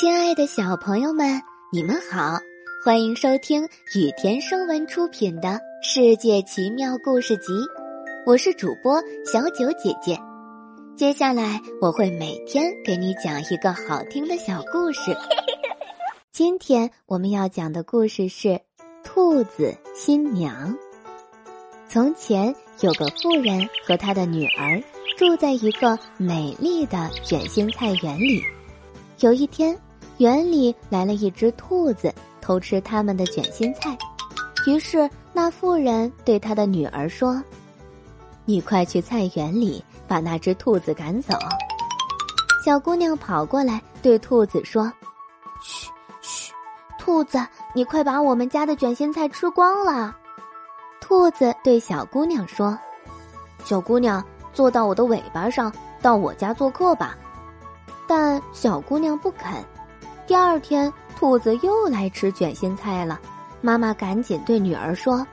亲爱的小朋友们，你们好，欢迎收听雨田声文出品的《世界奇妙故事集》，我是主播小九姐姐。接下来我会每天给你讲一个好听的小故事。今天我们要讲的故事是《兔子新娘》。从前有个妇人和她的女儿住在一个美丽的卷心菜园里。有一天，园里来了一只兔子，偷吃他们的卷心菜。于是，那妇人对她的女儿说：“你快去菜园里把那只兔子赶走。”小姑娘跑过来对兔子说：“嘘，嘘，兔子，你快把我们家的卷心菜吃光了。”兔子对小姑娘说：“小姑娘，坐到我的尾巴上，到我家做客吧。”但小姑娘不肯。第二天，兔子又来吃卷心菜了。妈妈赶紧对女儿说：“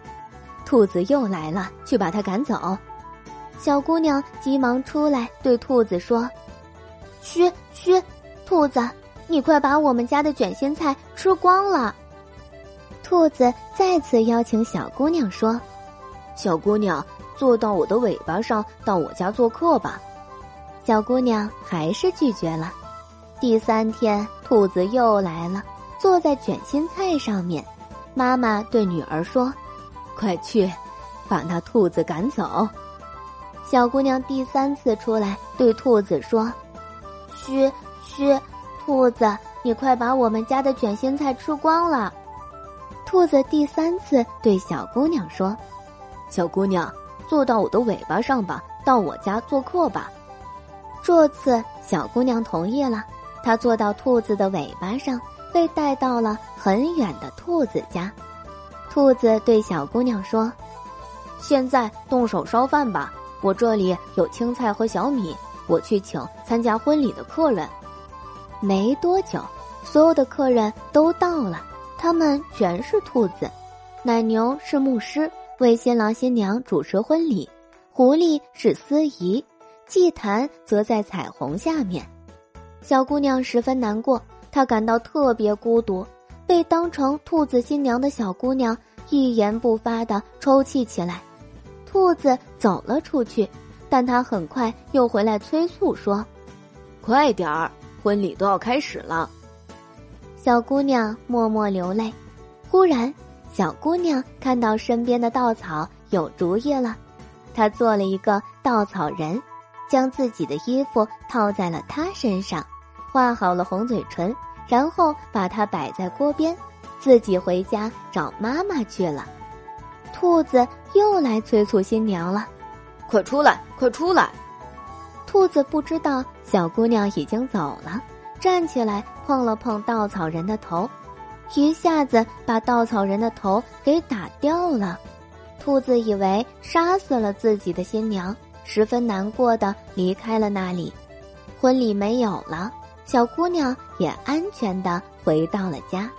兔子又来了，去把它赶走。”小姑娘急忙出来对兔子说：“嘘嘘，兔子，你快把我们家的卷心菜吃光了。”兔子再次邀请小姑娘说：“小姑娘，坐到我的尾巴上，到我家做客吧。”小姑娘还是拒绝了。第三天，兔子又来了，坐在卷心菜上面。妈妈对女儿说：“快去，把那兔子赶走。”小姑娘第三次出来对兔子说：“嘘嘘，兔子，你快把我们家的卷心菜吃光了。”兔子第三次对小姑娘说：“小姑娘，坐到我的尾巴上吧，到我家做客吧。”这次小姑娘同意了，他坐到兔子的尾巴上，被带到了很远的兔子家。兔子对小姑娘说：“现在动手烧饭吧，我这里有青菜和小米，我去请参加婚礼的客人。”没多久，所有的客人都到了，他们全是兔子。奶牛是牧师，为新郎新娘主持婚礼；狐狸是司仪。祭坛则在彩虹下面，小姑娘十分难过，她感到特别孤独，被当成兔子新娘的小姑娘一言不发地抽泣起来。兔子走了出去，但她很快又回来催促说：“快点儿，婚礼都要开始了。”小姑娘默默流泪。忽然，小姑娘看到身边的稻草，有主意了，她做了一个稻草人。将自己的衣服套在了他身上，画好了红嘴唇，然后把它摆在锅边，自己回家找妈妈去了。兔子又来催促新娘了：“快出来，快出来！”兔子不知道小姑娘已经走了，站起来碰了碰稻草人的头，一下子把稻草人的头给打掉了。兔子以为杀死了自己的新娘。十分难过的离开了那里，婚礼没有了，小姑娘也安全的回到了家。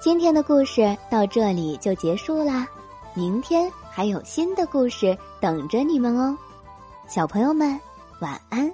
今天的故事到这里就结束啦，明天还有新的故事等着你们哦，小朋友们晚安。